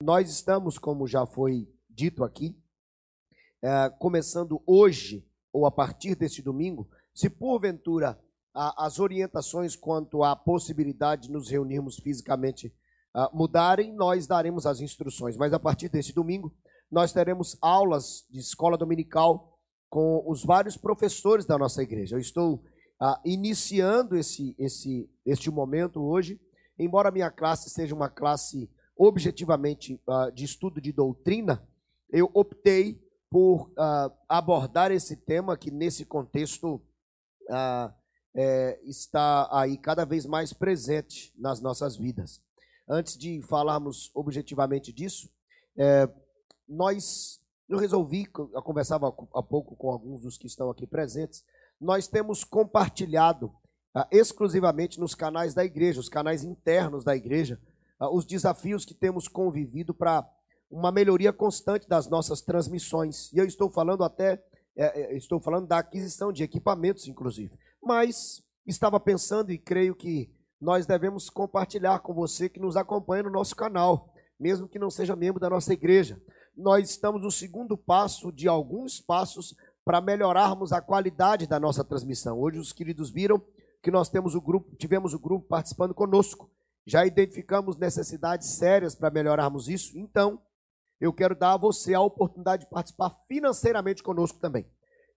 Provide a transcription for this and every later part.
Nós estamos, como já foi dito aqui, é, começando hoje ou a partir deste domingo, se porventura a, as orientações quanto à possibilidade de nos reunirmos fisicamente a, mudarem, nós daremos as instruções. Mas a partir deste domingo, nós teremos aulas de escola dominical com os vários professores da nossa igreja. Eu estou ah, iniciando esse, esse, este momento hoje, embora minha classe seja uma classe objetivamente ah, de estudo de doutrina, eu optei por ah, abordar esse tema que nesse contexto é, está aí cada vez mais presente nas nossas vidas. Antes de falarmos objetivamente disso, é, nós eu resolvi, eu conversava há pouco com alguns dos que estão aqui presentes, nós temos compartilhado exclusivamente nos canais da igreja, os canais internos da igreja, os desafios que temos convivido para uma melhoria constante das nossas transmissões. E eu estou falando até, é, é, estou falando da aquisição de equipamentos, inclusive. Mas estava pensando e creio que nós devemos compartilhar com você que nos acompanha no nosso canal, mesmo que não seja membro da nossa igreja. Nós estamos no segundo passo de alguns passos para melhorarmos a qualidade da nossa transmissão. Hoje os queridos viram que nós temos o grupo, tivemos o grupo participando conosco. Já identificamos necessidades sérias para melhorarmos isso. Então, eu quero dar a você a oportunidade de participar financeiramente conosco também.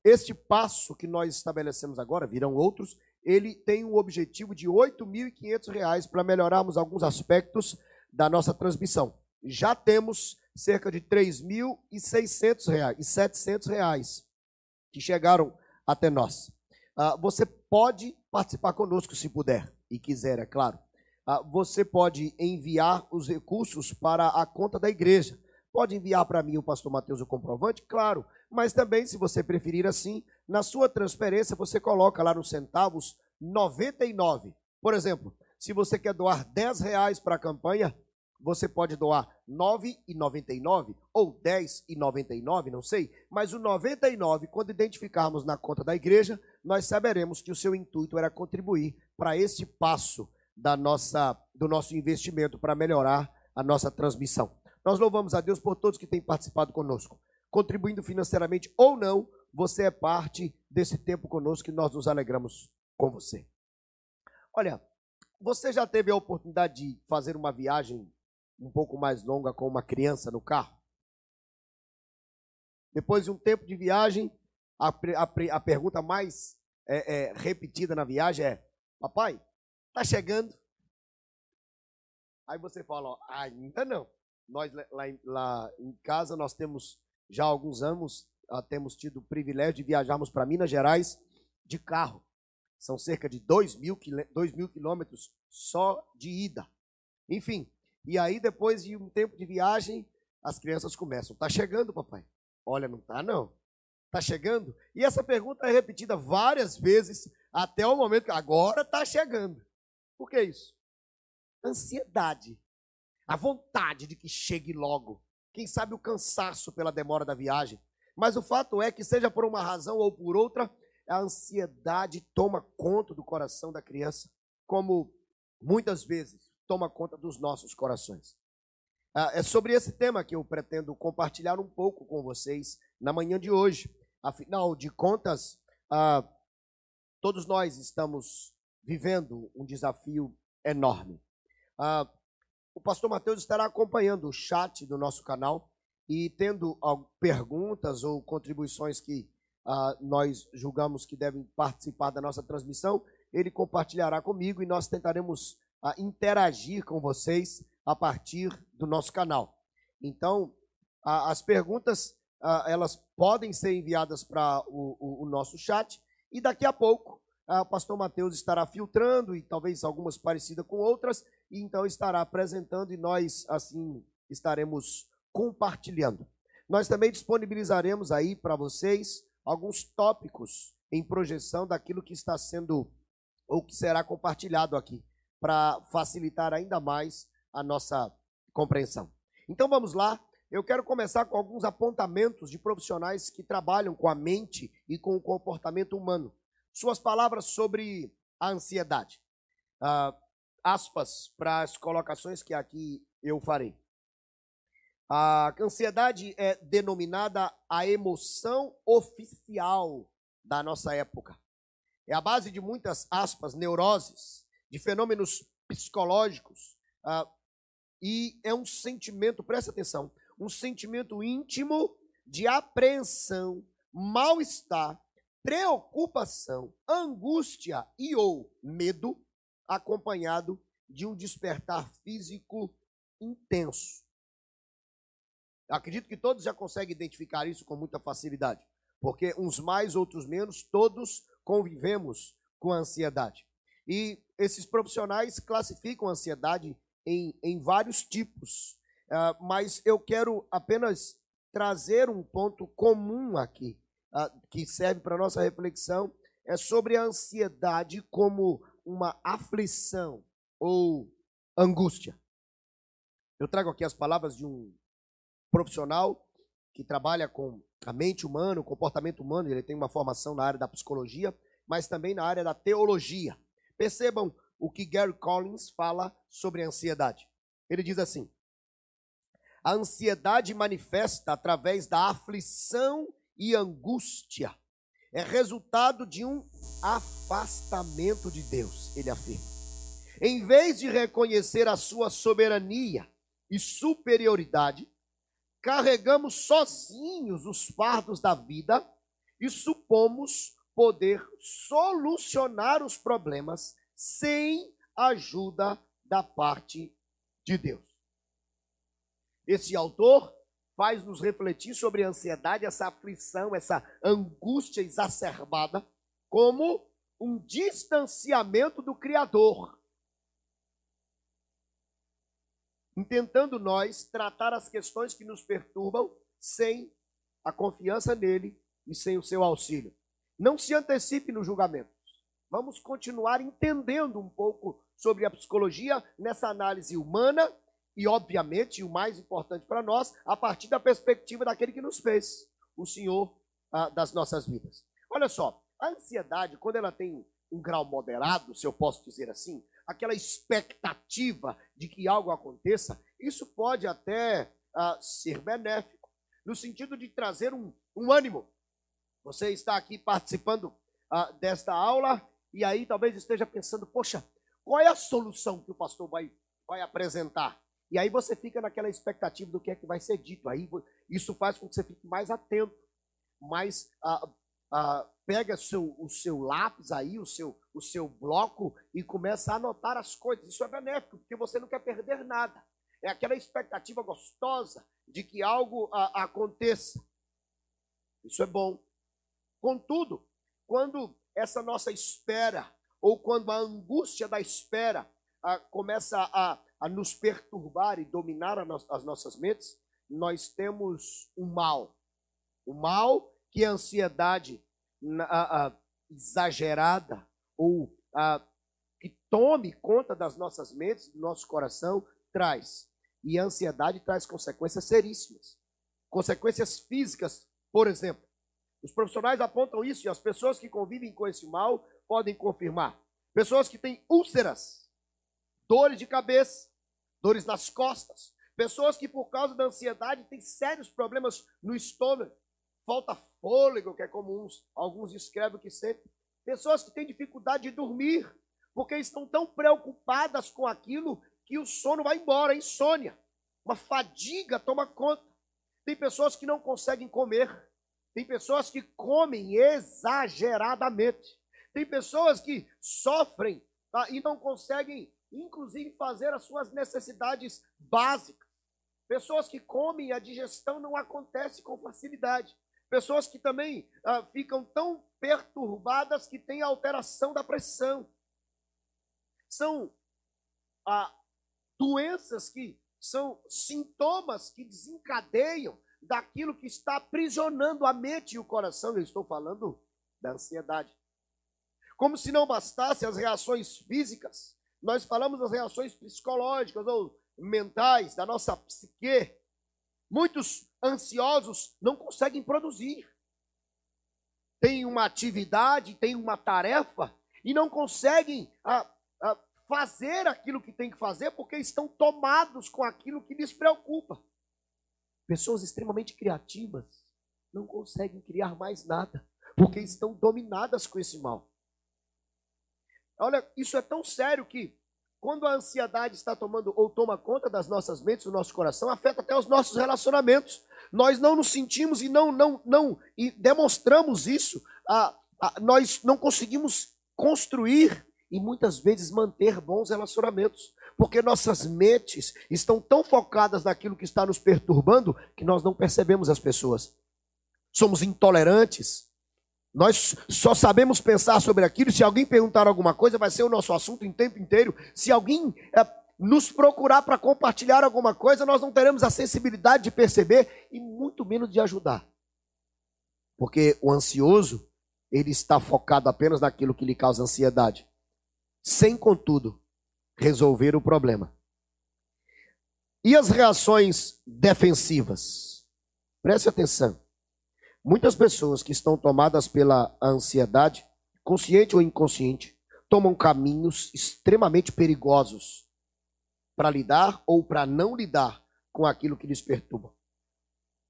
Este passo que nós estabelecemos agora, virão outros, ele tem um objetivo de R$ 8.500 para melhorarmos alguns aspectos da nossa transmissão. Já temos cerca de R$ 3.600 e 700 reais que chegaram até nós. Ah, você pode participar conosco se puder e quiser, é claro. Ah, você pode enviar os recursos para a conta da igreja. Pode enviar para mim o pastor Mateus o comprovante, claro, mas também, se você preferir assim, na sua transferência você coloca lá nos centavos 99. Por exemplo, se você quer doar 10 reais para a campanha, você pode doar 9,99 ou 10,99, não sei, mas o 99, quando identificarmos na conta da igreja, nós saberemos que o seu intuito era contribuir para esse passo da nossa, do nosso investimento para melhorar a nossa transmissão. Nós louvamos a Deus por todos que têm participado conosco, contribuindo financeiramente ou não, você é parte desse tempo conosco e nós nos alegramos com você. Olha, você já teve a oportunidade de fazer uma viagem um pouco mais longa com uma criança no carro. Depois de um tempo de viagem, a, a, a pergunta mais é, é, repetida na viagem é: Papai, tá chegando? Aí você fala: ó, Ainda não. Nós lá, lá em casa nós temos já há alguns anos uh, temos tido o privilégio de viajarmos para Minas Gerais de carro. São cerca de 2 mil, 2 mil quilômetros só de ida. Enfim, e aí, depois de um tempo de viagem, as crianças começam: Tá chegando, papai? Olha, não tá, não. Tá chegando? E essa pergunta é repetida várias vezes até o momento que agora tá chegando. Por que isso? Ansiedade. A vontade de que chegue logo. Quem sabe o cansaço pela demora da viagem. Mas o fato é que, seja por uma razão ou por outra, a ansiedade toma conta do coração da criança, como muitas vezes toma conta dos nossos corações. Ah, é sobre esse tema que eu pretendo compartilhar um pouco com vocês na manhã de hoje. Afinal de contas, ah, todos nós estamos vivendo um desafio enorme. Ah, o pastor Mateus estará acompanhando o chat do nosso canal e tendo perguntas ou contribuições que nós julgamos que devem participar da nossa transmissão, ele compartilhará comigo e nós tentaremos a interagir com vocês a partir do nosso canal. Então, as perguntas a, elas podem ser enviadas para o, o, o, nosso chat e daqui a pouco o pastor Mateus estará filtrando e talvez algumas parecidas com outras e então estará apresentando e nós assim estaremos compartilhando. Nós também disponibilizaremos aí para vocês alguns tópicos em projeção daquilo que está sendo ou que será compartilhado aqui para facilitar ainda mais a nossa compreensão. Então vamos lá. Eu quero começar com alguns apontamentos de profissionais que trabalham com a mente e com o comportamento humano. Suas palavras sobre a ansiedade. Uh, aspas para as colocações que aqui eu farei. A ansiedade é denominada a emoção oficial da nossa época. É a base de muitas aspas, neuroses, de fenômenos psicológicos. Ah, e é um sentimento, presta atenção, um sentimento íntimo de apreensão, mal-estar, preocupação, angústia e ou medo, acompanhado de um despertar físico intenso. Acredito que todos já conseguem identificar isso com muita facilidade, porque uns mais, outros menos, todos convivemos com a ansiedade. E esses profissionais classificam a ansiedade em, em vários tipos, uh, mas eu quero apenas trazer um ponto comum aqui, que serve para nossa reflexão, é sobre a ansiedade como uma aflição ou angústia. Eu trago aqui as palavras de um profissional que trabalha com a mente humana, o comportamento humano, ele tem uma formação na área da psicologia, mas também na área da teologia. Percebam o que Gary Collins fala sobre a ansiedade. Ele diz assim: a ansiedade manifesta através da aflição e angústia. É resultado de um afastamento de Deus, ele afirma. Em vez de reconhecer a sua soberania e superioridade, carregamos sozinhos os fardos da vida e supomos poder solucionar os problemas sem ajuda da parte de Deus. Esse autor faz nos refletir sobre a ansiedade, essa aflição, essa angústia exacerbada, como um distanciamento do Criador. Intentando nós tratar as questões que nos perturbam sem a confiança nele e sem o seu auxílio. Não se antecipe no julgamento. Vamos continuar entendendo um pouco sobre a psicologia nessa análise humana e, obviamente, o mais importante para nós, a partir da perspectiva daquele que nos fez, o Senhor ah, das nossas vidas. Olha só, a ansiedade, quando ela tem um grau moderado, se eu posso dizer assim, aquela expectativa de que algo aconteça, isso pode até ah, ser benéfico, no sentido de trazer um, um ânimo. Você está aqui participando ah, desta aula e aí talvez esteja pensando, poxa, qual é a solução que o pastor vai, vai apresentar? E aí você fica naquela expectativa do que é que vai ser dito. Aí isso faz com que você fique mais atento, mais ah, ah, pega seu, o seu lápis aí, o seu, o seu bloco e começa a anotar as coisas. Isso é benéfico, porque você não quer perder nada. É aquela expectativa gostosa de que algo ah, aconteça. Isso é bom. Contudo, quando essa nossa espera, ou quando a angústia da espera começa a, a nos perturbar e dominar as nossas mentes, nós temos o mal. O mal que a ansiedade a, a, exagerada ou que tome conta das nossas mentes, do nosso coração, traz. E a ansiedade traz consequências seríssimas. Consequências físicas, por exemplo. Os profissionais apontam isso e as pessoas que convivem com esse mal podem confirmar. Pessoas que têm úlceras, dores de cabeça, dores nas costas. Pessoas que, por causa da ansiedade, têm sérios problemas no estômago. Falta fôlego, que é comum, alguns descrevem que sentem. Pessoas que têm dificuldade de dormir, porque estão tão preocupadas com aquilo que o sono vai embora, insônia. Uma fadiga toma conta. Tem pessoas que não conseguem comer tem pessoas que comem exageradamente. Tem pessoas que sofrem tá, e não conseguem, inclusive, fazer as suas necessidades básicas. Pessoas que comem a digestão não acontece com facilidade. Pessoas que também ah, ficam tão perturbadas que têm alteração da pressão. São ah, doenças que são sintomas que desencadeiam daquilo que está aprisionando a mente e o coração. Eu estou falando da ansiedade. Como se não bastasse as reações físicas, nós falamos das reações psicológicas ou mentais da nossa psique. Muitos ansiosos não conseguem produzir. Tem uma atividade, tem uma tarefa e não conseguem a, a fazer aquilo que tem que fazer porque estão tomados com aquilo que lhes preocupa. Pessoas extremamente criativas não conseguem criar mais nada, porque estão dominadas com esse mal. Olha, isso é tão sério que quando a ansiedade está tomando ou toma conta das nossas mentes, do nosso coração, afeta até os nossos relacionamentos. Nós não nos sentimos e não não não e demonstramos isso. Nós não conseguimos construir e muitas vezes manter bons relacionamentos, porque nossas mentes estão tão focadas naquilo que está nos perturbando que nós não percebemos as pessoas. Somos intolerantes, nós só sabemos pensar sobre aquilo. Se alguém perguntar alguma coisa, vai ser o nosso assunto em tempo inteiro. Se alguém é, nos procurar para compartilhar alguma coisa, nós não teremos a sensibilidade de perceber e muito menos de ajudar. Porque o ansioso, ele está focado apenas naquilo que lhe causa ansiedade, sem, contudo, resolver o problema. E as reações defensivas? Preste atenção. Muitas pessoas que estão tomadas pela ansiedade, consciente ou inconsciente, tomam caminhos extremamente perigosos para lidar ou para não lidar com aquilo que lhes perturba.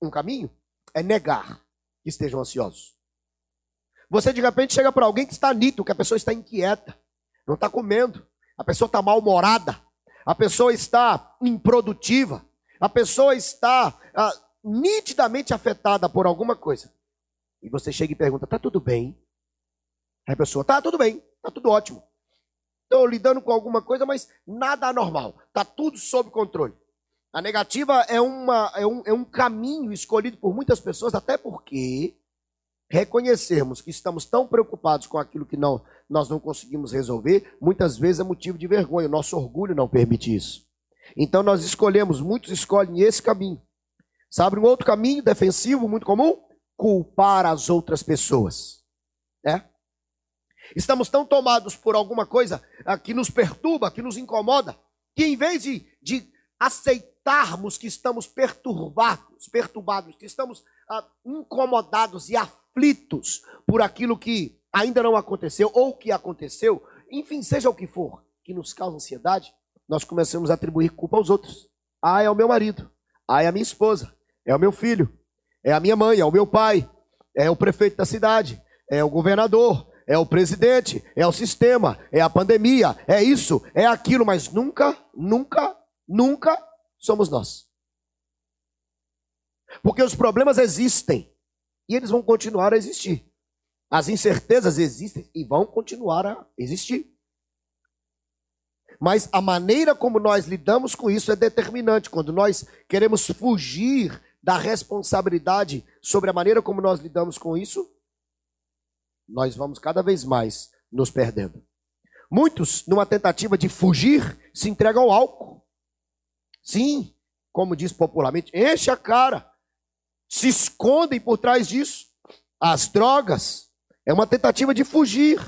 Um caminho é negar que estejam ansiosos. Você de repente chega para alguém que está nito, que a pessoa está inquieta, não está comendo, a pessoa está mal-humorada, a pessoa está improdutiva, a pessoa está ah, nitidamente afetada por alguma coisa, e você chega e pergunta: tá tudo bem? Aí a pessoa: tá tudo bem, tá tudo ótimo. Estou lidando com alguma coisa, mas nada anormal. Tá tudo sob controle. A negativa é, uma, é, um, é um caminho escolhido por muitas pessoas, até porque reconhecermos que estamos tão preocupados com aquilo que não, nós não conseguimos resolver, muitas vezes é motivo de vergonha. O nosso orgulho não permite isso. Então nós escolhemos, muitos escolhem esse caminho. Sabe um outro caminho defensivo muito comum? Culpar as outras pessoas. É? Estamos tão tomados por alguma coisa ah, que nos perturba, que nos incomoda, que em vez de, de aceitarmos que estamos perturbados, perturbados, que estamos ah, incomodados e aflitos por aquilo que ainda não aconteceu ou que aconteceu, enfim, seja o que for, que nos causa ansiedade, nós começamos a atribuir culpa aos outros. Ah, é o meu marido. Ah, é a minha esposa é o meu filho, é a minha mãe, é o meu pai, é o prefeito da cidade, é o governador, é o presidente, é o sistema, é a pandemia, é isso, é aquilo, mas nunca, nunca, nunca somos nós. Porque os problemas existem e eles vão continuar a existir. As incertezas existem e vão continuar a existir. Mas a maneira como nós lidamos com isso é determinante. Quando nós queremos fugir da responsabilidade sobre a maneira como nós lidamos com isso, nós vamos cada vez mais nos perdendo. Muitos, numa tentativa de fugir, se entregam ao álcool. Sim, como diz popularmente, enche a cara. Se escondem por trás disso. As drogas é uma tentativa de fugir.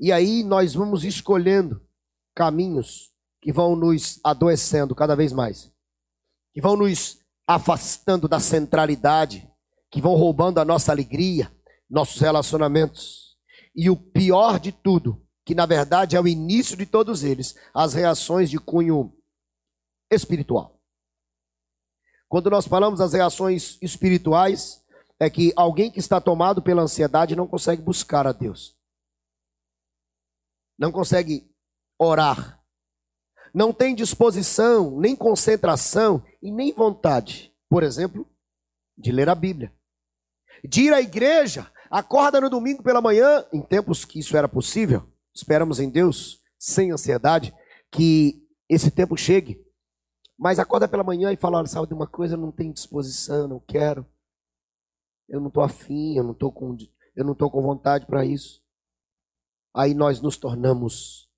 E aí nós vamos escolhendo caminhos que vão nos adoecendo cada vez mais, que vão nos afastando da centralidade, que vão roubando a nossa alegria, nossos relacionamentos. E o pior de tudo, que na verdade é o início de todos eles, as reações de cunho espiritual. Quando nós falamos das reações espirituais, é que alguém que está tomado pela ansiedade não consegue buscar a Deus. Não consegue orar, não tem disposição, nem concentração e nem vontade, por exemplo, de ler a Bíblia. De ir à igreja, acorda no domingo pela manhã, em tempos que isso era possível, esperamos em Deus, sem ansiedade, que esse tempo chegue. Mas acorda pela manhã e fala: olha, sabe de uma coisa, eu não tenho disposição, não quero. Eu não estou afim, eu não estou com, eu não com vontade para isso. Aí nós nos tornamos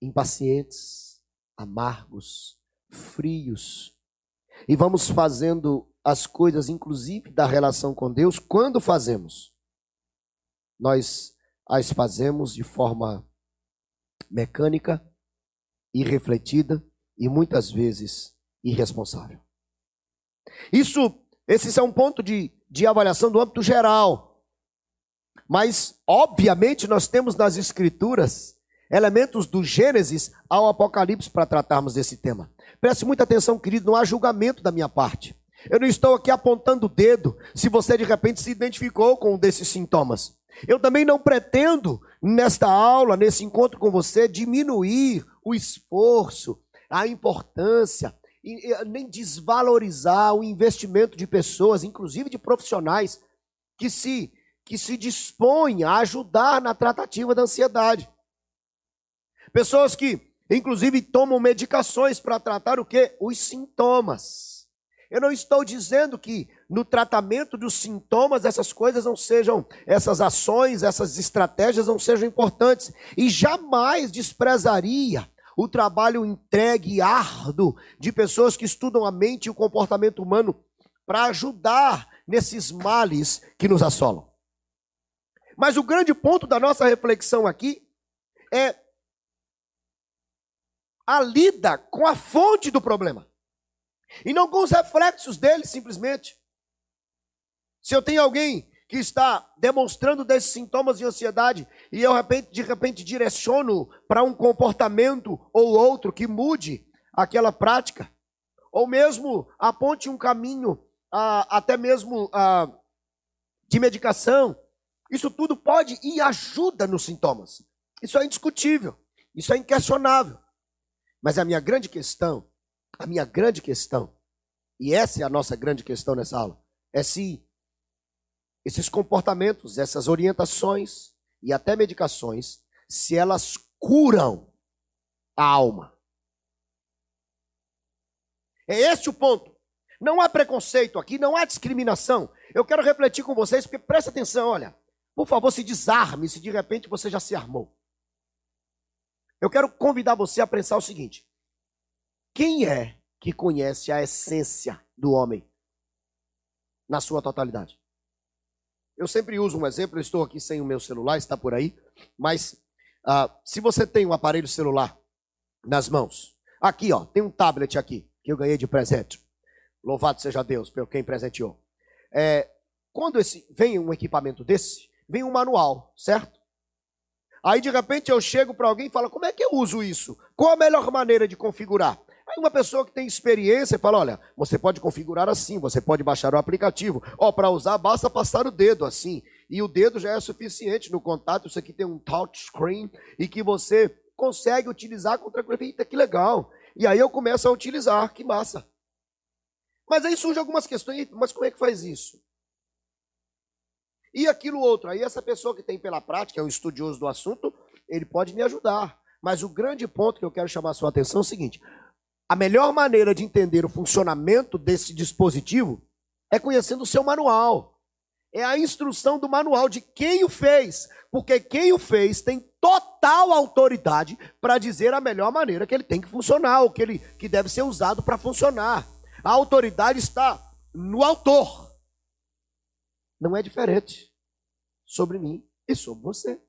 impacientes, amargos, frios. E vamos fazendo as coisas, inclusive da relação com Deus, quando fazemos? Nós as fazemos de forma mecânica, irrefletida e muitas vezes irresponsável. Isso, esse é um ponto de, de avaliação do âmbito geral. Mas, obviamente, nós temos nas Escrituras elementos do Gênesis ao Apocalipse para tratarmos desse tema. Preste muita atenção, querido, não há julgamento da minha parte. Eu não estou aqui apontando o dedo se você de repente se identificou com um desses sintomas. Eu também não pretendo, nesta aula, nesse encontro com você, diminuir o esforço, a importância, nem desvalorizar o investimento de pessoas, inclusive de profissionais, que se, que se dispõem a ajudar na tratativa da ansiedade. Pessoas que, inclusive, tomam medicações para tratar o quê? Os sintomas. Eu não estou dizendo que no tratamento dos sintomas essas coisas não sejam, essas ações, essas estratégias não sejam importantes. E jamais desprezaria o trabalho entregue e árduo de pessoas que estudam a mente e o comportamento humano para ajudar nesses males que nos assolam. Mas o grande ponto da nossa reflexão aqui é a lida com a fonte do problema. E não com os reflexos dele, simplesmente. Se eu tenho alguém que está demonstrando desses sintomas de ansiedade e eu de repente, direciono para um comportamento ou outro que mude aquela prática, ou mesmo aponte um caminho, até mesmo de medicação, isso tudo pode e ajuda nos sintomas. Isso é indiscutível, isso é inquestionável. Mas a minha grande questão, a minha grande questão, e essa é a nossa grande questão nessa aula, é se esses comportamentos, essas orientações e até medicações, se elas curam a alma. É este o ponto. Não há preconceito aqui, não há discriminação. Eu quero refletir com vocês, porque presta atenção, olha. Por favor, se desarme se de repente você já se armou. Eu quero convidar você a pensar o seguinte: quem é que conhece a essência do homem na sua totalidade? Eu sempre uso um exemplo, eu estou aqui sem o meu celular, está por aí, mas uh, se você tem um aparelho celular nas mãos, aqui ó, tem um tablet aqui que eu ganhei de presente. Louvado seja Deus pelo quem presenteou. É, quando esse, vem um equipamento desse, vem um manual, certo? Aí de repente eu chego para alguém e falo: como é que eu uso isso? Qual a melhor maneira de configurar? Aí uma pessoa que tem experiência fala: olha, você pode configurar assim, você pode baixar o aplicativo. Ó, para usar basta passar o dedo assim. E o dedo já é suficiente no contato. Isso aqui tem um touchscreen e que você consegue utilizar com tranquilidade. Que legal. E aí eu começo a utilizar, que massa. Mas aí surgem algumas questões, mas como é que faz isso? E aquilo outro, aí essa pessoa que tem pela prática, é um estudioso do assunto, ele pode me ajudar. Mas o grande ponto que eu quero chamar a sua atenção é o seguinte: a melhor maneira de entender o funcionamento desse dispositivo é conhecendo o seu manual. É a instrução do manual de quem o fez, porque quem o fez tem total autoridade para dizer a melhor maneira que ele tem que funcionar, ou que ele que deve ser usado para funcionar. A autoridade está no autor não é diferente sobre mim e sobre você.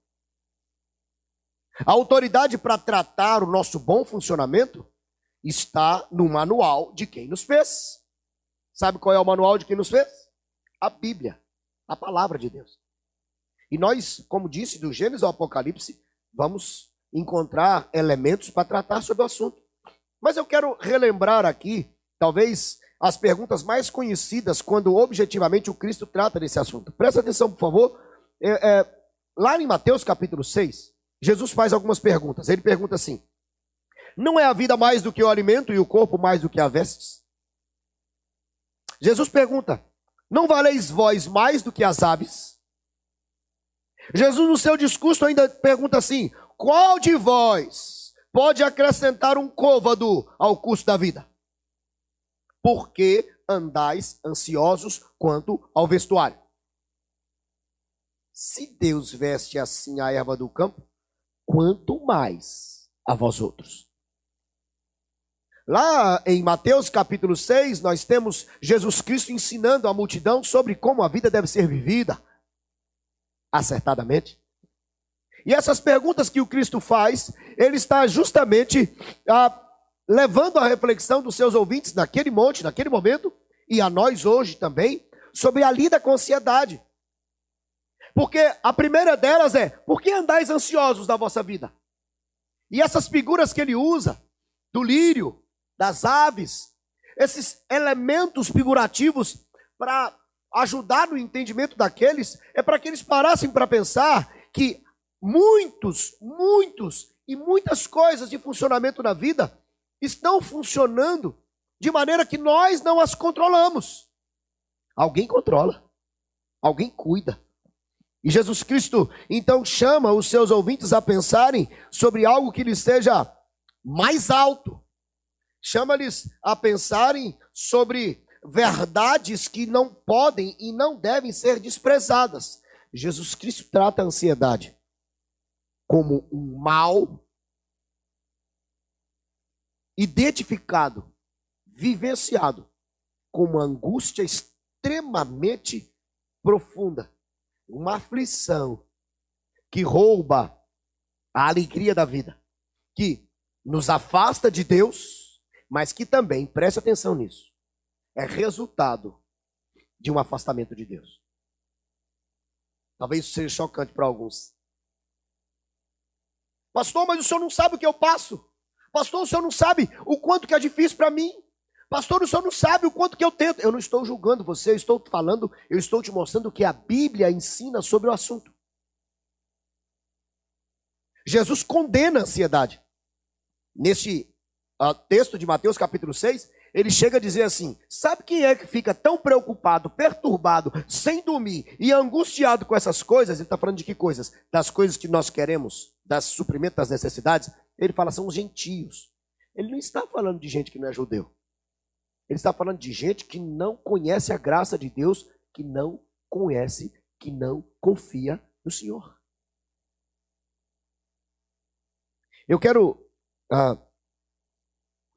A autoridade para tratar o nosso bom funcionamento está no manual de quem nos fez. Sabe qual é o manual de quem nos fez? A Bíblia, a palavra de Deus. E nós, como disse, do Gênesis ao Apocalipse, vamos encontrar elementos para tratar sobre o assunto. Mas eu quero relembrar aqui, talvez as perguntas mais conhecidas quando objetivamente o Cristo trata desse assunto. Presta atenção, por favor. É, é, lá em Mateus capítulo 6, Jesus faz algumas perguntas. Ele pergunta assim: Não é a vida mais do que o alimento e o corpo mais do que a vestes? Jesus pergunta: Não valeis vós mais do que as aves? Jesus, no seu discurso, ainda pergunta assim: Qual de vós pode acrescentar um côvado ao custo da vida? Porque andais ansiosos quanto ao vestuário. Se Deus veste assim a erva do campo, quanto mais a vós outros. Lá em Mateus capítulo 6, nós temos Jesus Cristo ensinando a multidão sobre como a vida deve ser vivida acertadamente. E essas perguntas que o Cristo faz, ele está justamente ah, levando a reflexão dos seus ouvintes naquele monte, naquele momento, e a nós hoje também, sobre a lida com a ansiedade. Porque a primeira delas é: por que andais ansiosos da vossa vida? E essas figuras que ele usa, do lírio, das aves, esses elementos figurativos para ajudar no entendimento daqueles, é para que eles parassem para pensar que muitos, muitos e muitas coisas de funcionamento na vida estão funcionando de maneira que nós não as controlamos. Alguém controla, alguém cuida. E Jesus Cristo então chama os seus ouvintes a pensarem sobre algo que lhes seja mais alto. Chama-lhes a pensarem sobre verdades que não podem e não devem ser desprezadas. Jesus Cristo trata a ansiedade como um mal identificado, vivenciado como uma angústia extremamente profunda, uma aflição que rouba a alegria da vida, que nos afasta de Deus, mas que também, preste atenção nisso, é resultado de um afastamento de Deus. Talvez isso seja chocante para alguns. Pastor, mas o senhor não sabe o que eu passo. Pastor, o senhor não sabe o quanto que é difícil para mim. Pastor, o senhor não sabe o quanto que eu tento. Eu não estou julgando você, eu estou falando, eu estou te mostrando o que a Bíblia ensina sobre o assunto. Jesus condena a ansiedade. Neste uh, texto de Mateus capítulo 6, ele chega a dizer assim: sabe quem é que fica tão preocupado, perturbado, sem dormir e angustiado com essas coisas? Ele está falando de que coisas? Das coisas que nós queremos, das suprimentos das necessidades. Ele fala, são os gentios. Ele não está falando de gente que não é judeu. Ele está falando de gente que não conhece a graça de Deus, que não conhece, que não confia no Senhor. Eu quero ah,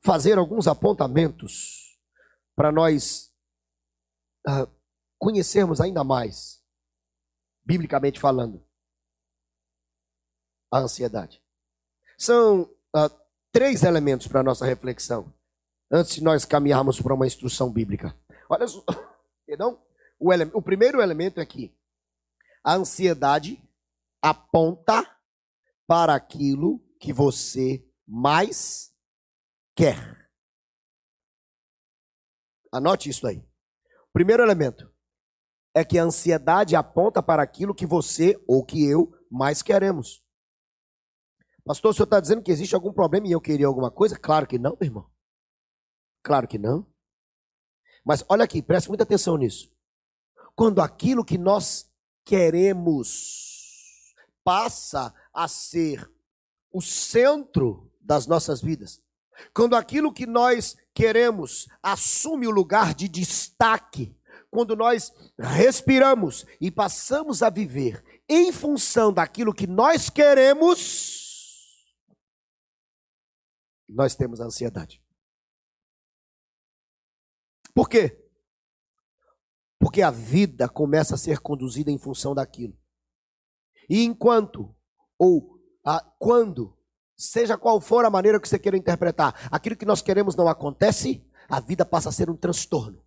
fazer alguns apontamentos para nós ah, conhecermos ainda mais, biblicamente falando, a ansiedade. São uh, três elementos para a nossa reflexão, antes de nós caminharmos para uma instrução bíblica. Olha só, perdão? O, ele, o primeiro elemento é que a ansiedade aponta para aquilo que você mais quer. Anote isso aí. O primeiro elemento é que a ansiedade aponta para aquilo que você ou que eu mais queremos. Pastor, o senhor está dizendo que existe algum problema e eu queria alguma coisa? Claro que não, meu irmão. Claro que não. Mas olha aqui, preste muita atenção nisso. Quando aquilo que nós queremos passa a ser o centro das nossas vidas, quando aquilo que nós queremos assume o lugar de destaque, quando nós respiramos e passamos a viver em função daquilo que nós queremos, nós temos a ansiedade. Por quê? Porque a vida começa a ser conduzida em função daquilo. E enquanto, ou a, quando, seja qual for a maneira que você queira interpretar, aquilo que nós queremos não acontece, a vida passa a ser um transtorno.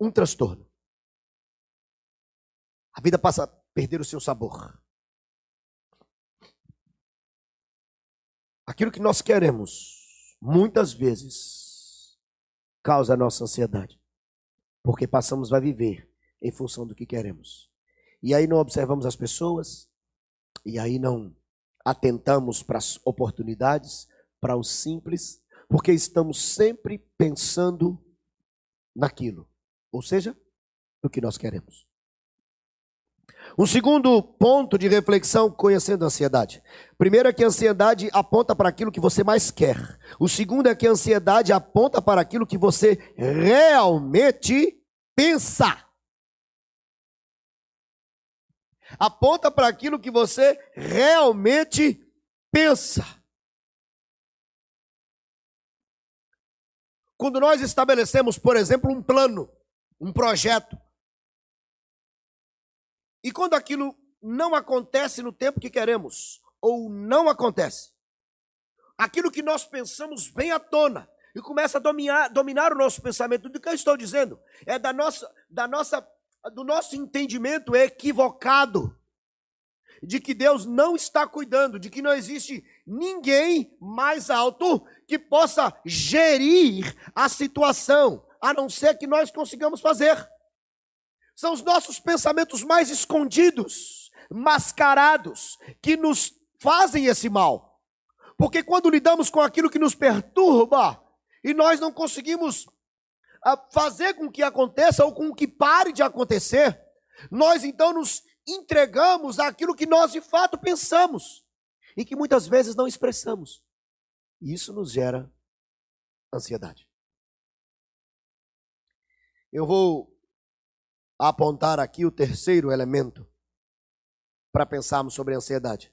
Um transtorno. A vida passa a perder o seu sabor. Aquilo que nós queremos, muitas vezes, causa a nossa ansiedade. Porque passamos a viver em função do que queremos. E aí não observamos as pessoas, e aí não atentamos para as oportunidades, para o simples, porque estamos sempre pensando naquilo, ou seja, no que nós queremos. Um segundo ponto de reflexão conhecendo a ansiedade. Primeiro é que a ansiedade aponta para aquilo que você mais quer. O segundo é que a ansiedade aponta para aquilo que você realmente pensa. Aponta para aquilo que você realmente pensa. Quando nós estabelecemos, por exemplo, um plano, um projeto, e quando aquilo não acontece no tempo que queremos, ou não acontece, aquilo que nós pensamos vem à tona e começa a dominar, dominar o nosso pensamento. Do que eu estou dizendo é da nossa, da nossa, do nosso entendimento equivocado de que Deus não está cuidando, de que não existe ninguém mais alto que possa gerir a situação, a não ser que nós consigamos fazer. São os nossos pensamentos mais escondidos, mascarados, que nos fazem esse mal. Porque quando lidamos com aquilo que nos perturba e nós não conseguimos ah, fazer com que aconteça ou com que pare de acontecer, nós então nos entregamos àquilo que nós de fato pensamos e que muitas vezes não expressamos. E isso nos gera ansiedade. Eu vou apontar aqui o terceiro elemento para pensarmos sobre a ansiedade.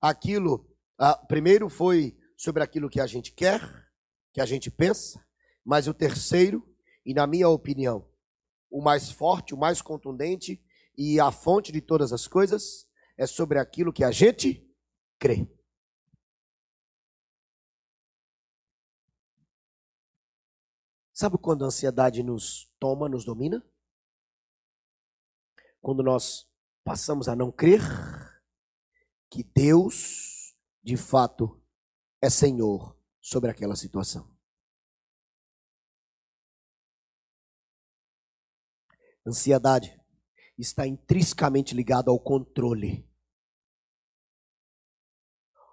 Aquilo, ah, primeiro foi sobre aquilo que a gente quer, que a gente pensa, mas o terceiro, e na minha opinião, o mais forte, o mais contundente e a fonte de todas as coisas, é sobre aquilo que a gente crê. Sabe quando a ansiedade nos toma, nos domina? Quando nós passamos a não crer que Deus, de fato, é Senhor sobre aquela situação. Ansiedade está intrinsecamente ligada ao controle.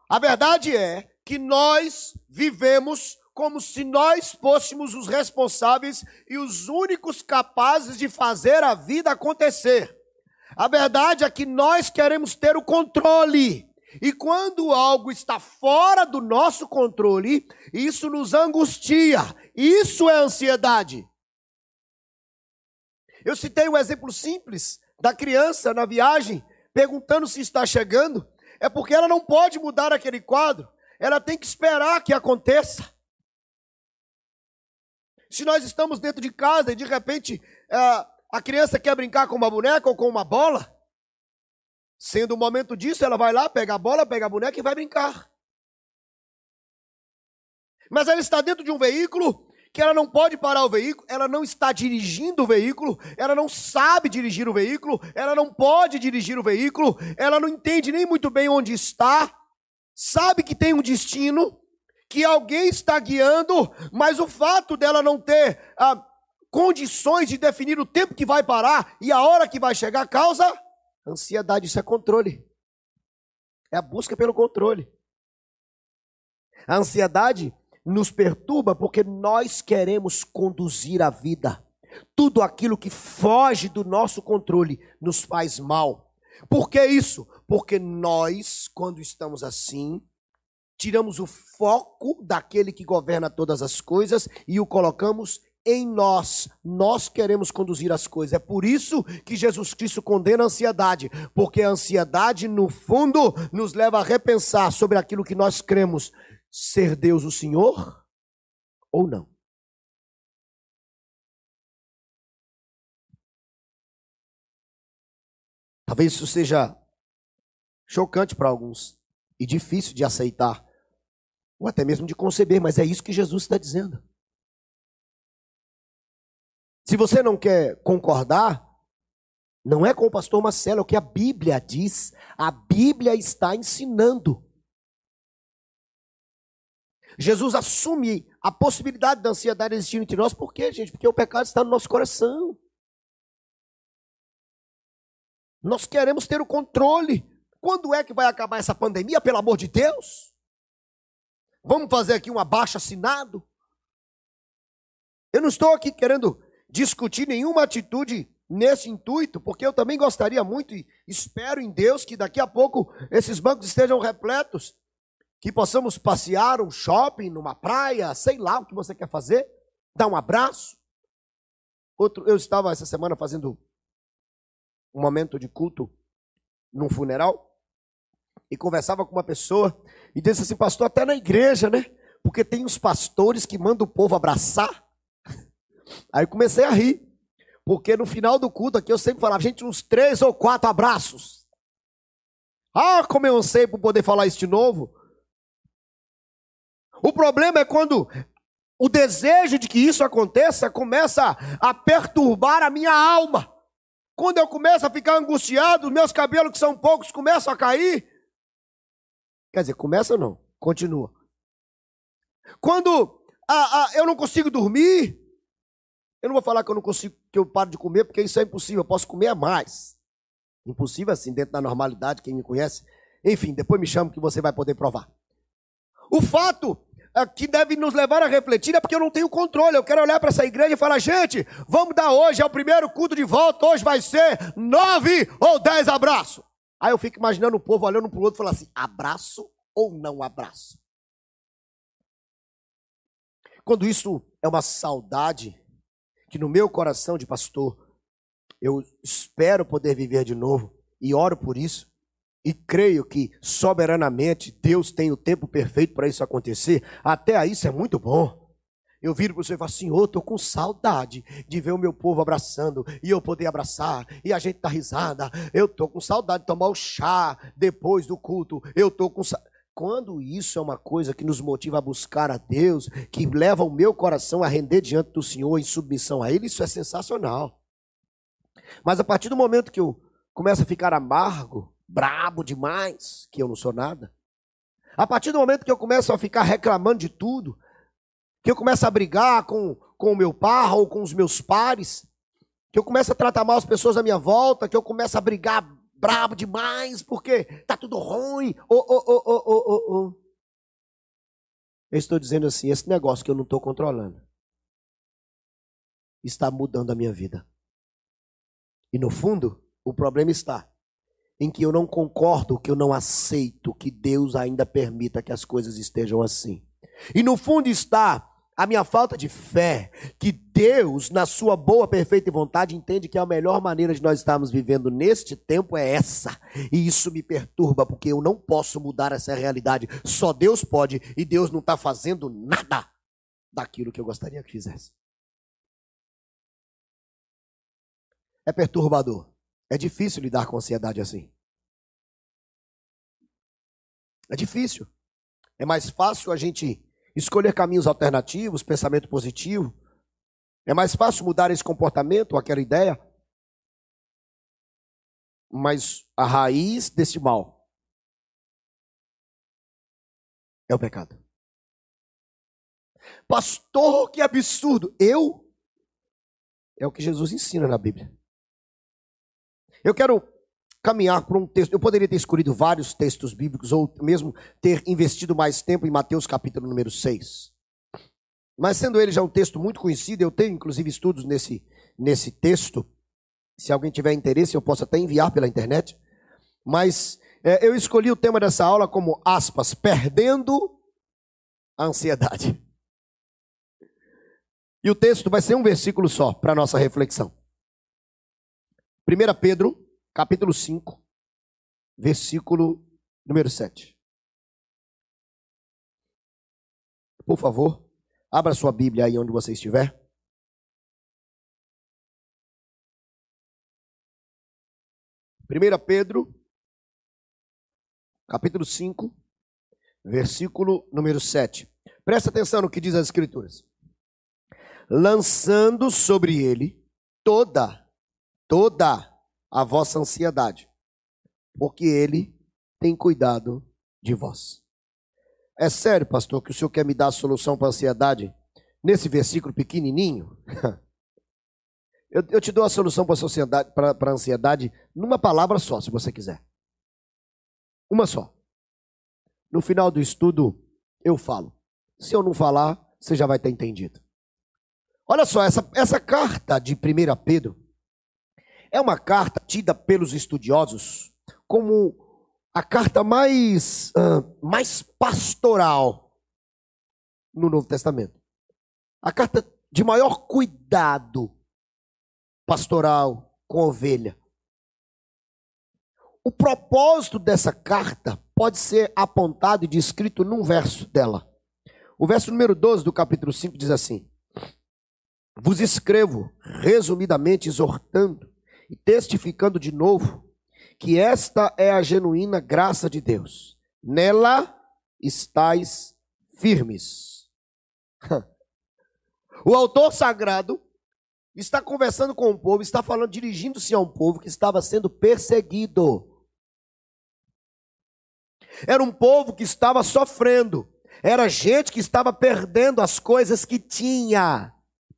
A verdade é que nós vivemos como se nós fôssemos os responsáveis e os únicos capazes de fazer a vida acontecer. A verdade é que nós queremos ter o controle. E quando algo está fora do nosso controle, isso nos angustia. Isso é ansiedade. Eu citei um exemplo simples da criança na viagem, perguntando se está chegando é porque ela não pode mudar aquele quadro, ela tem que esperar que aconteça. Se nós estamos dentro de casa e de repente é, a criança quer brincar com uma boneca ou com uma bola, sendo o momento disso, ela vai lá, pega a bola, pega a boneca e vai brincar. Mas ela está dentro de um veículo que ela não pode parar o veículo, ela não está dirigindo o veículo, ela não sabe dirigir o veículo, ela não pode dirigir o veículo, ela não entende nem muito bem onde está, sabe que tem um destino, que alguém está guiando, mas o fato dela não ter ah, condições de definir o tempo que vai parar e a hora que vai chegar causa ansiedade, isso é controle. É a busca pelo controle. A ansiedade nos perturba porque nós queremos conduzir a vida. Tudo aquilo que foge do nosso controle nos faz mal. Por que isso? Porque nós, quando estamos assim, tiramos o foco daquele que governa todas as coisas e o colocamos em nós. Nós queremos conduzir as coisas. É por isso que Jesus Cristo condena a ansiedade, porque a ansiedade, no fundo, nos leva a repensar sobre aquilo que nós cremos ser Deus o Senhor ou não. Talvez isso seja chocante para alguns e difícil de aceitar, ou até mesmo de conceber, mas é isso que Jesus está dizendo. Se você não quer concordar, não é com o pastor Marcelo, é o que a Bíblia diz. A Bíblia está ensinando. Jesus assume a possibilidade da ansiedade existir entre nós. Por quê, gente? Porque o pecado está no nosso coração. Nós queremos ter o controle. Quando é que vai acabar essa pandemia, pelo amor de Deus? Vamos fazer aqui um abaixo assinado? Eu não estou aqui querendo discutir nenhuma atitude nesse intuito, porque eu também gostaria muito e espero em Deus que daqui a pouco esses bancos estejam repletos que possamos passear um shopping, numa praia, sei lá o que você quer fazer, dar um abraço. Outro, eu estava essa semana fazendo um momento de culto num funeral e conversava com uma pessoa e disse assim, pastor, até na igreja, né? Porque tem uns pastores que mandam o povo abraçar. Aí comecei a rir, porque no final do culto aqui eu sempre falava, gente, uns três ou quatro abraços. Ah, como eu sei por poder falar isso de novo. O problema é quando o desejo de que isso aconteça começa a perturbar a minha alma. Quando eu começo a ficar angustiado, meus cabelos, que são poucos, começam a cair. Quer dizer, começa ou não? Continua. Quando ah, ah, eu não consigo dormir, eu não vou falar que eu não consigo, que eu paro de comer, porque isso é impossível. Eu posso comer mais. Impossível assim, dentro da normalidade, quem me conhece. Enfim, depois me chama que você vai poder provar. O fato é que deve nos levar a refletir é porque eu não tenho controle. Eu quero olhar para essa igreja e falar, gente, vamos dar hoje, é o primeiro culto de volta, hoje vai ser nove ou dez abraços. Aí eu fico imaginando o povo olhando para o outro e falando assim: abraço ou não abraço? Quando isso é uma saudade que no meu coração de pastor, eu espero poder viver de novo e oro por isso. E creio que soberanamente Deus tem o tempo perfeito para isso acontecer. Até aí isso é muito bom. Eu viro para você e falo, Senhor, estou com saudade de ver o meu povo abraçando e eu poder abraçar e a gente dar risada. Eu estou com saudade de tomar o chá depois do culto. Eu estou com saudade. Quando isso é uma coisa que nos motiva a buscar a Deus, que leva o meu coração a render diante do Senhor em submissão a Ele, isso é sensacional. Mas a partir do momento que eu começo a ficar amargo, brabo demais, que eu não sou nada, a partir do momento que eu começo a ficar reclamando de tudo, que eu começo a brigar com, com o meu par ou com os meus pares, que eu começo a tratar mal as pessoas à minha volta, que eu começo a brigar brabo demais, porque tá tudo ruim. Oh, oh, oh, oh, oh, oh. Eu estou dizendo assim, esse negócio que eu não estou controlando está mudando a minha vida. E no fundo, o problema está em que eu não concordo, que eu não aceito que Deus ainda permita que as coisas estejam assim. E no fundo está a minha falta de fé, que Deus, na sua boa, perfeita vontade, entende que a melhor maneira de nós estarmos vivendo neste tempo é essa. E isso me perturba, porque eu não posso mudar essa realidade. Só Deus pode, e Deus não está fazendo nada daquilo que eu gostaria que fizesse. É perturbador. É difícil lidar com ansiedade assim. É difícil. É mais fácil a gente escolher caminhos alternativos, pensamento positivo. É mais fácil mudar esse comportamento, aquela ideia. Mas a raiz desse mal é o pecado. Pastor, que absurdo! Eu? É o que Jesus ensina na Bíblia. Eu quero caminhar por um texto. Eu poderia ter escolhido vários textos bíblicos, ou mesmo ter investido mais tempo em Mateus capítulo número 6. Mas sendo ele já um texto muito conhecido, eu tenho inclusive estudos nesse, nesse texto. Se alguém tiver interesse, eu posso até enviar pela internet. Mas é, eu escolhi o tema dessa aula como, aspas, perdendo a ansiedade. E o texto vai ser um versículo só para nossa reflexão. 1 Pedro capítulo 5, versículo número 7. Por favor, abra sua Bíblia aí onde você estiver. Primeira Pedro, capítulo 5, versículo número 7. Presta atenção no que diz as Escrituras. Lançando sobre ele toda, toda a vossa ansiedade, porque ele tem cuidado de vós. É sério, pastor, que o senhor quer me dar a solução para a ansiedade nesse versículo pequenininho? eu, eu, te dou a solução para a ansiedade numa palavra só, se você quiser. Uma só. No final do estudo, eu falo. Se eu não falar, você já vai ter entendido. Olha só, essa, essa carta de 1 Pedro, é uma carta tida pelos estudiosos como a carta mais, uh, mais pastoral no Novo Testamento. A carta de maior cuidado pastoral com a ovelha. O propósito dessa carta pode ser apontado e descrito num verso dela. O verso número 12 do capítulo 5 diz assim: Vos escrevo, resumidamente, exortando e testificando de novo que esta é a genuína graça de Deus. Nela estais firmes. O autor sagrado está conversando com o povo, está falando, dirigindo-se a um povo que estava sendo perseguido. Era um povo que estava sofrendo. Era gente que estava perdendo as coisas que tinha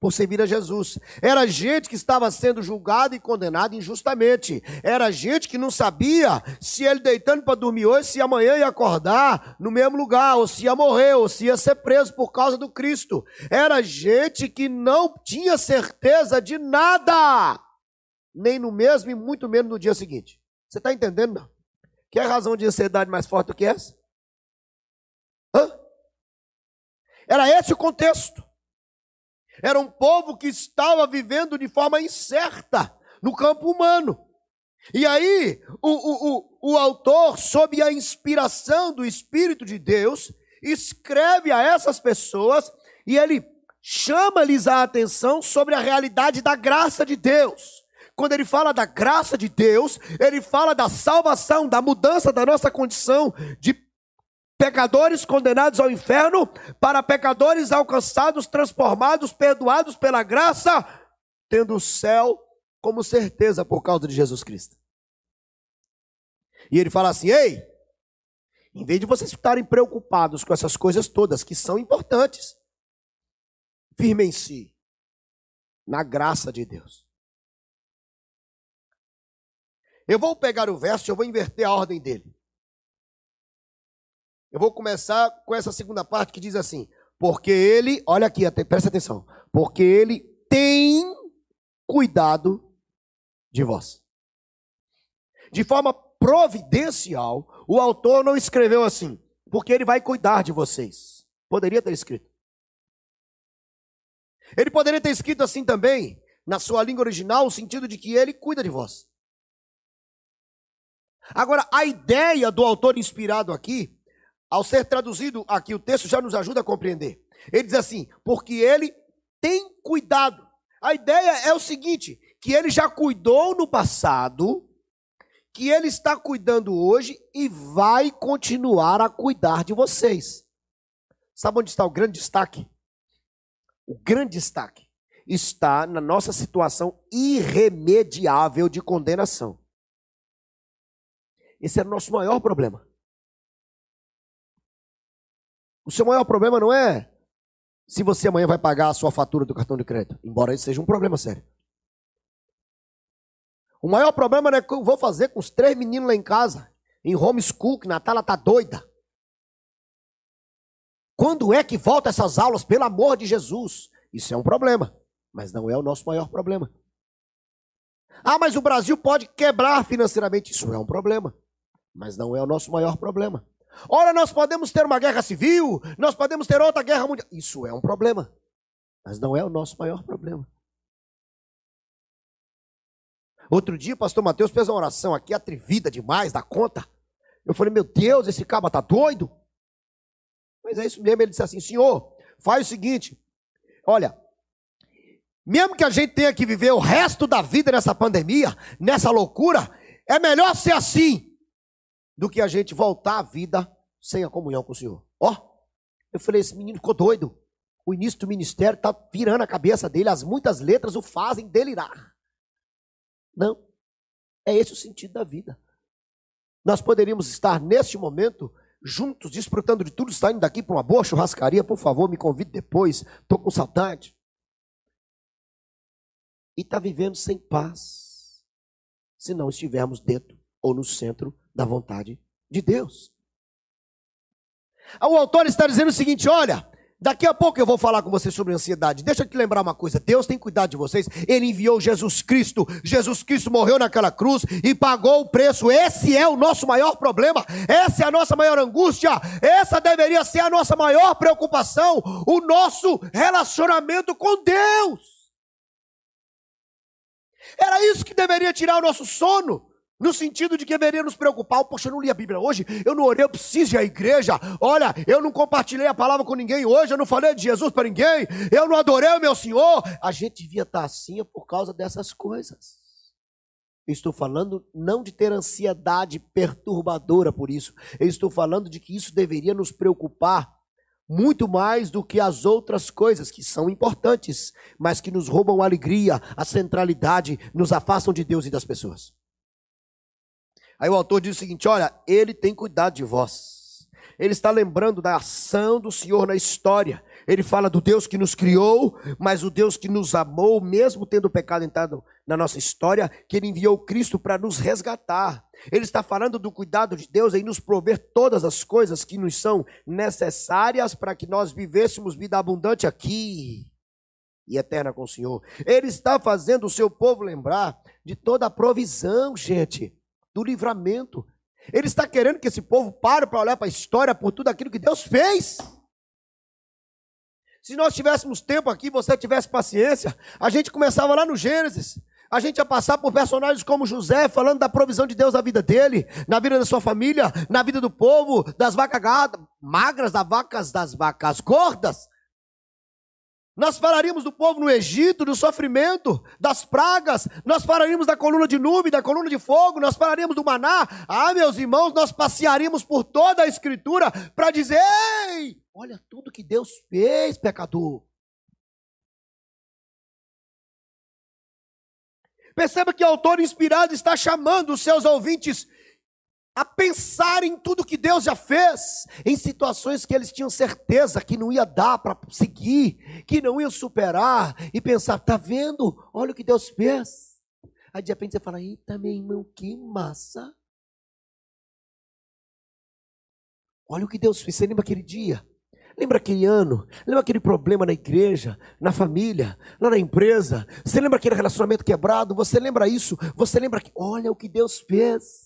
por servir a Jesus. Era gente que estava sendo julgada e condenada injustamente. Era gente que não sabia se ele deitando para dormir hoje, se amanhã ia acordar no mesmo lugar, ou se ia morrer, ou se ia ser preso por causa do Cristo. Era gente que não tinha certeza de nada, nem no mesmo e muito menos no dia seguinte. Você está entendendo? Não? Quer razão de ansiedade mais forte do que essa? Hã? Era esse o contexto. Era um povo que estava vivendo de forma incerta no campo humano. E aí, o, o, o, o autor, sob a inspiração do Espírito de Deus, escreve a essas pessoas e ele chama-lhes a atenção sobre a realidade da graça de Deus. Quando ele fala da graça de Deus, ele fala da salvação, da mudança da nossa condição de pecadores condenados ao inferno para pecadores alcançados, transformados, perdoados pela graça, tendo o céu como certeza por causa de Jesus Cristo. E ele fala assim: ei, em vez de vocês ficarem preocupados com essas coisas todas que são importantes, firmem-se na graça de Deus. Eu vou pegar o verso, eu vou inverter a ordem dele. Eu vou começar com essa segunda parte que diz assim: porque ele, olha aqui, presta atenção, porque ele tem cuidado de vós. De forma providencial, o autor não escreveu assim, porque ele vai cuidar de vocês. Poderia ter escrito. Ele poderia ter escrito assim também, na sua língua original, o sentido de que ele cuida de vós. Agora, a ideia do autor inspirado aqui ao ser traduzido aqui o texto, já nos ajuda a compreender. Ele diz assim: porque ele tem cuidado. A ideia é o seguinte: que ele já cuidou no passado, que ele está cuidando hoje e vai continuar a cuidar de vocês. Sabe onde está o grande destaque? O grande destaque está na nossa situação irremediável de condenação. Esse é o nosso maior problema. O seu maior problema não é se você amanhã vai pagar a sua fatura do cartão de crédito, embora isso seja um problema sério. O maior problema não é o que eu vou fazer com os três meninos lá em casa, em homeschool, que Natália tá doida. Quando é que volta essas aulas, pelo amor de Jesus? Isso é um problema, mas não é o nosso maior problema. Ah, mas o Brasil pode quebrar financeiramente. Isso é um problema, mas não é o nosso maior problema. Ora, nós podemos ter uma guerra civil, nós podemos ter outra guerra mundial. Isso é um problema, mas não é o nosso maior problema. Outro dia, o pastor Mateus fez uma oração aqui atrevida demais da conta. Eu falei, meu Deus, esse cabo tá doido. Mas é isso mesmo, ele disse assim: Senhor, faz o seguinte, olha, mesmo que a gente tenha que viver o resto da vida nessa pandemia, nessa loucura, é melhor ser assim do que a gente voltar à vida sem a comunhão com o Senhor. Ó, oh, eu falei, esse menino ficou doido. O início do ministério está virando a cabeça dele, as muitas letras o fazem delirar. Não, é esse o sentido da vida. Nós poderíamos estar neste momento juntos, desfrutando de tudo, saindo daqui para uma boa churrascaria, por favor, me convide depois, estou com saudade. E está vivendo sem paz, se não estivermos dentro ou no centro da vontade de Deus. O autor está dizendo o seguinte: olha, daqui a pouco eu vou falar com você sobre ansiedade. Deixa eu te lembrar uma coisa: Deus tem cuidado de vocês. Ele enviou Jesus Cristo. Jesus Cristo morreu naquela cruz e pagou o preço. Esse é o nosso maior problema. Essa é a nossa maior angústia. Essa deveria ser a nossa maior preocupação. O nosso relacionamento com Deus. Era isso que deveria tirar o nosso sono. No sentido de que deveria nos preocupar, poxa, eu não li a Bíblia hoje, eu não orei, eu preciso ir à igreja. Olha, eu não compartilhei a palavra com ninguém hoje, eu não falei de Jesus para ninguém, eu não adorei o meu Senhor. A gente devia estar assim por causa dessas coisas. Eu estou falando não de ter ansiedade perturbadora por isso. Eu estou falando de que isso deveria nos preocupar muito mais do que as outras coisas que são importantes, mas que nos roubam a alegria, a centralidade, nos afastam de Deus e das pessoas. Aí o autor diz o seguinte: olha, ele tem cuidado de vós. ele está lembrando da ação do Senhor na história. Ele fala do Deus que nos criou, mas o Deus que nos amou, mesmo tendo o pecado entrado na nossa história, que ele enviou Cristo para nos resgatar. Ele está falando do cuidado de Deus em nos prover todas as coisas que nos são necessárias para que nós vivêssemos vida abundante aqui e eterna com o Senhor. Ele está fazendo o seu povo lembrar de toda a provisão, gente, do livramento. Ele está querendo que esse povo pare para olhar para a história por tudo aquilo que Deus fez. Se nós tivéssemos tempo aqui, você tivesse paciência, a gente começava lá no Gênesis. A gente ia passar por personagens como José, falando da provisão de Deus na vida dele, na vida da sua família, na vida do povo, das vacas magras, das vacas, das vacas gordas. Nós falaríamos do povo no Egito, do sofrimento, das pragas, nós falaríamos da coluna de nuvem, da coluna de fogo, nós falaríamos do maná. Ah, meus irmãos, nós passearíamos por toda a escritura para dizer: ei, olha tudo que Deus fez, pecador. Perceba que o autor inspirado está chamando os seus ouvintes a pensar em tudo que Deus já fez, em situações que eles tinham certeza que não ia dar para seguir, que não ia superar, e pensar: tá vendo? Olha o que Deus fez. Aí de repente você fala: eita, meu irmão, que massa. Olha o que Deus fez. Você lembra aquele dia? Lembra aquele ano? Lembra aquele problema na igreja, na família, lá na empresa? Você lembra aquele relacionamento quebrado? Você lembra isso? Você lembra que, olha o que Deus fez.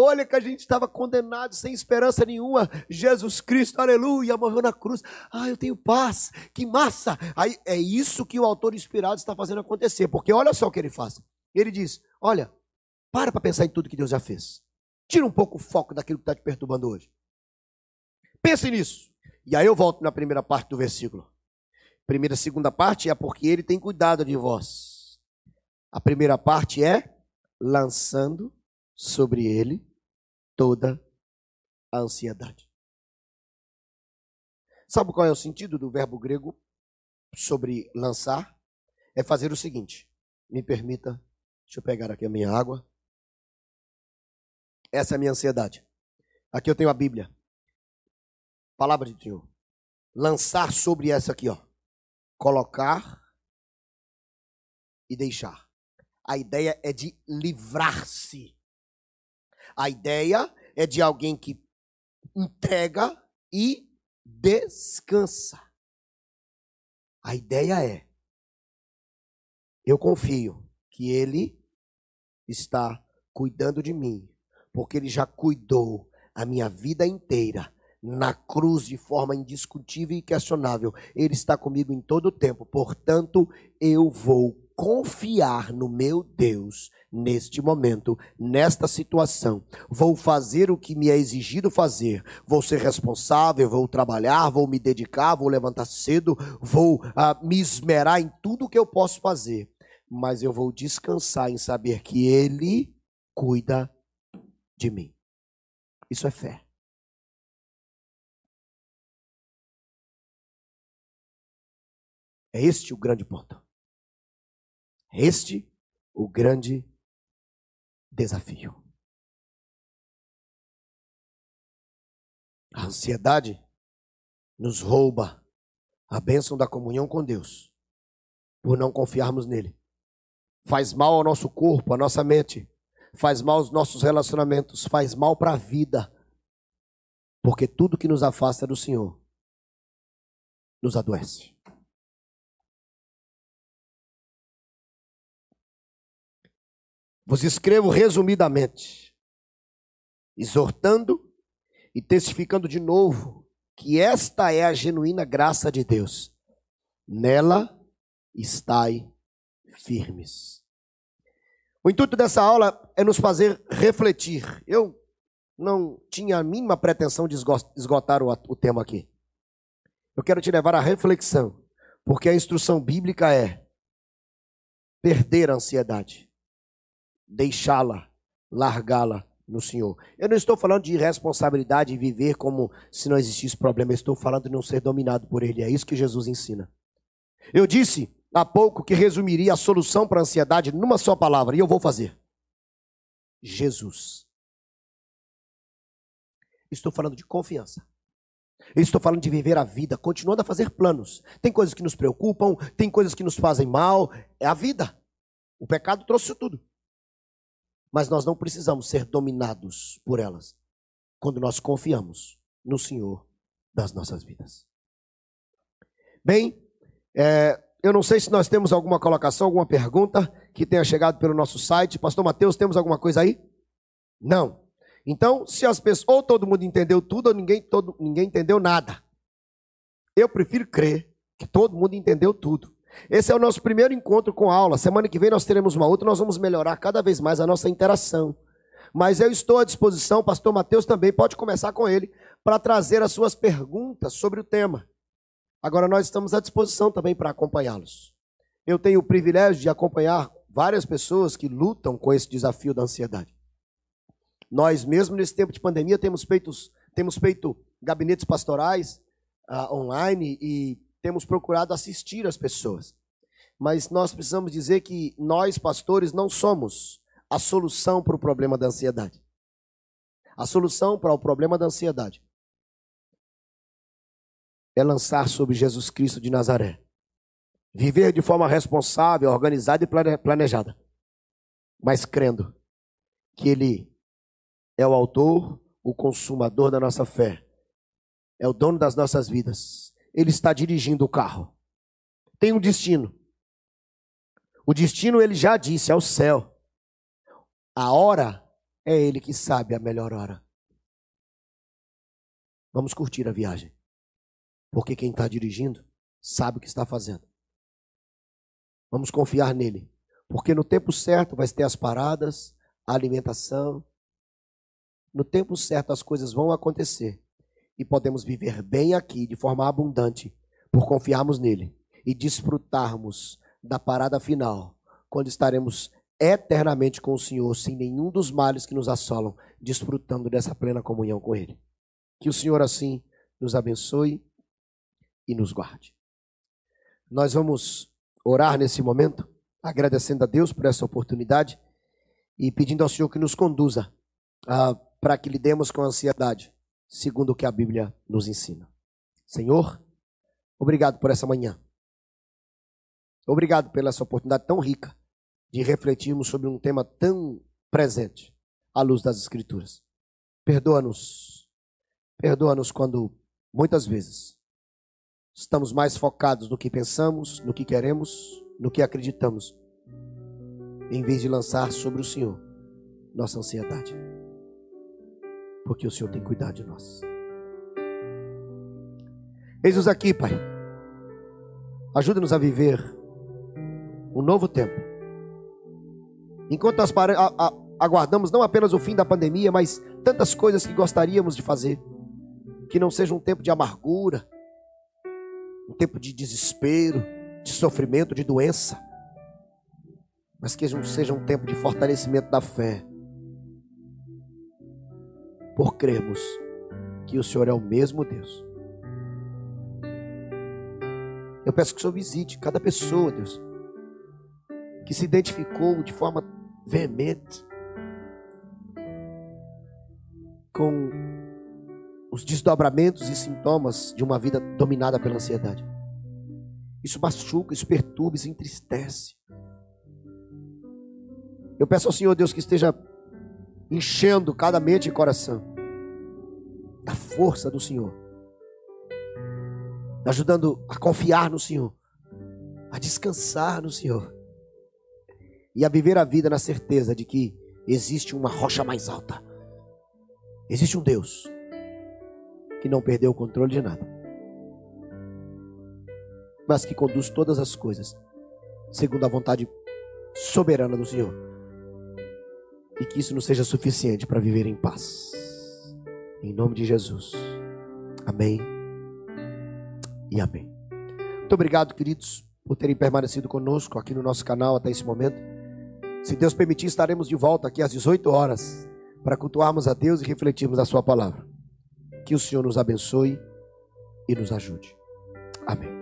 Olha que a gente estava condenado, sem esperança nenhuma. Jesus Cristo, aleluia, morreu na cruz. Ah, eu tenho paz, que massa. Aí é isso que o autor inspirado está fazendo acontecer, porque olha só o que ele faz. Ele diz: Olha, para para pensar em tudo que Deus já fez. Tira um pouco o foco daquilo que está te perturbando hoje. Pense nisso. E aí eu volto na primeira parte do versículo. Primeira e segunda parte é porque ele tem cuidado de vós. A primeira parte é lançando sobre ele toda a ansiedade. Sabe qual é o sentido do verbo grego sobre lançar? É fazer o seguinte. Me permita, deixa eu pegar aqui a minha água. Essa é a minha ansiedade. Aqui eu tenho a Bíblia. Palavra de Senhor. Lançar sobre essa aqui, ó. Colocar e deixar. A ideia é de livrar-se a ideia é de alguém que entrega e descansa. A ideia é: eu confio que Ele está cuidando de mim, porque Ele já cuidou a minha vida inteira na cruz de forma indiscutível e questionável. Ele está comigo em todo o tempo, portanto, eu vou confiar no meu Deus neste momento, nesta situação. Vou fazer o que me é exigido fazer. Vou ser responsável, vou trabalhar, vou me dedicar, vou levantar cedo, vou uh, me esmerar em tudo que eu posso fazer. Mas eu vou descansar em saber que Ele cuida de mim. Isso é fé. É este o grande ponto. Este o grande desafio. A ansiedade nos rouba a bênção da comunhão com Deus por não confiarmos nele. Faz mal ao nosso corpo, à nossa mente, faz mal aos nossos relacionamentos, faz mal para a vida. Porque tudo que nos afasta do Senhor nos adoece. Vos escrevo resumidamente, exortando e testificando de novo que esta é a genuína graça de Deus. Nela estai firmes. O intuito dessa aula é nos fazer refletir. Eu não tinha a mínima pretensão de esgotar o, tema aqui. Eu quero te levar à reflexão, porque a instrução bíblica é perder a ansiedade deixá-la, largá-la no Senhor. Eu não estou falando de irresponsabilidade e viver como se não existisse problema, eu estou falando de não ser dominado por Ele. É isso que Jesus ensina. Eu disse há pouco que resumiria a solução para a ansiedade numa só palavra, e eu vou fazer: Jesus. Estou falando de confiança. estou falando de viver a vida, continuando a fazer planos. Tem coisas que nos preocupam, tem coisas que nos fazem mal. É a vida. O pecado trouxe tudo. Mas nós não precisamos ser dominados por elas quando nós confiamos no Senhor das nossas vidas. Bem, é, eu não sei se nós temos alguma colocação, alguma pergunta que tenha chegado pelo nosso site. Pastor Mateus, temos alguma coisa aí? Não. Então, se as pessoas, ou todo mundo entendeu tudo, ou ninguém, todo, ninguém entendeu nada. Eu prefiro crer que todo mundo entendeu tudo. Esse é o nosso primeiro encontro com aula. Semana que vem nós teremos uma outra, nós vamos melhorar cada vez mais a nossa interação. Mas eu estou à disposição, pastor Mateus também pode começar com ele, para trazer as suas perguntas sobre o tema. Agora nós estamos à disposição também para acompanhá-los. Eu tenho o privilégio de acompanhar várias pessoas que lutam com esse desafio da ansiedade. Nós, mesmo nesse tempo de pandemia, temos feito, temos feito gabinetes pastorais uh, online e temos procurado assistir as pessoas. Mas nós precisamos dizer que nós, pastores, não somos a solução para o problema da ansiedade. A solução para o problema da ansiedade é lançar sobre Jesus Cristo de Nazaré. Viver de forma responsável, organizada e planejada. Mas crendo que Ele é o autor, o consumador da nossa fé. É o dono das nossas vidas. Ele está dirigindo o carro. Tem um destino. O destino ele já disse, é o céu. A hora é ele que sabe a melhor hora. Vamos curtir a viagem. Porque quem está dirigindo sabe o que está fazendo. Vamos confiar nele. Porque no tempo certo vai ter as paradas, a alimentação, no tempo certo as coisas vão acontecer e podemos viver bem aqui de forma abundante por confiarmos nele e desfrutarmos da parada final, quando estaremos eternamente com o Senhor, sem nenhum dos males que nos assolam, desfrutando dessa plena comunhão com ele. Que o Senhor assim nos abençoe e nos guarde. Nós vamos orar nesse momento, agradecendo a Deus por essa oportunidade e pedindo ao Senhor que nos conduza a para que lidemos com a ansiedade, segundo o que a Bíblia nos ensina. Senhor, obrigado por essa manhã. Obrigado pela essa oportunidade tão rica de refletirmos sobre um tema tão presente à luz das Escrituras. Perdoa-nos. Perdoa-nos quando, muitas vezes, estamos mais focados no que pensamos, no que queremos, no que acreditamos, em vez de lançar sobre o Senhor nossa ansiedade porque o Senhor tem cuidado de nós. Eis-nos aqui, Pai. Ajuda-nos a viver um novo tempo. Enquanto nós aguardamos não apenas o fim da pandemia, mas tantas coisas que gostaríamos de fazer. Que não seja um tempo de amargura, um tempo de desespero, de sofrimento, de doença, mas que seja um tempo de fortalecimento da fé, por crermos que o Senhor é o mesmo Deus. Eu peço que o Senhor visite cada pessoa, Deus, que se identificou de forma veemente com os desdobramentos e sintomas de uma vida dominada pela ansiedade. Isso machuca, isso perturba, isso entristece. Eu peço ao Senhor, Deus, que esteja enchendo cada mente e coração da força do Senhor, ajudando a confiar no Senhor, a descansar no Senhor e a viver a vida na certeza de que existe uma rocha mais alta, existe um Deus que não perdeu o controle de nada, mas que conduz todas as coisas segundo a vontade soberana do Senhor e que isso não seja suficiente para viver em paz. Em nome de Jesus. Amém. E amém. Muito obrigado, queridos, por terem permanecido conosco aqui no nosso canal até esse momento. Se Deus permitir, estaremos de volta aqui às 18 horas para cultuarmos a Deus e refletirmos a Sua palavra. Que o Senhor nos abençoe e nos ajude. Amém.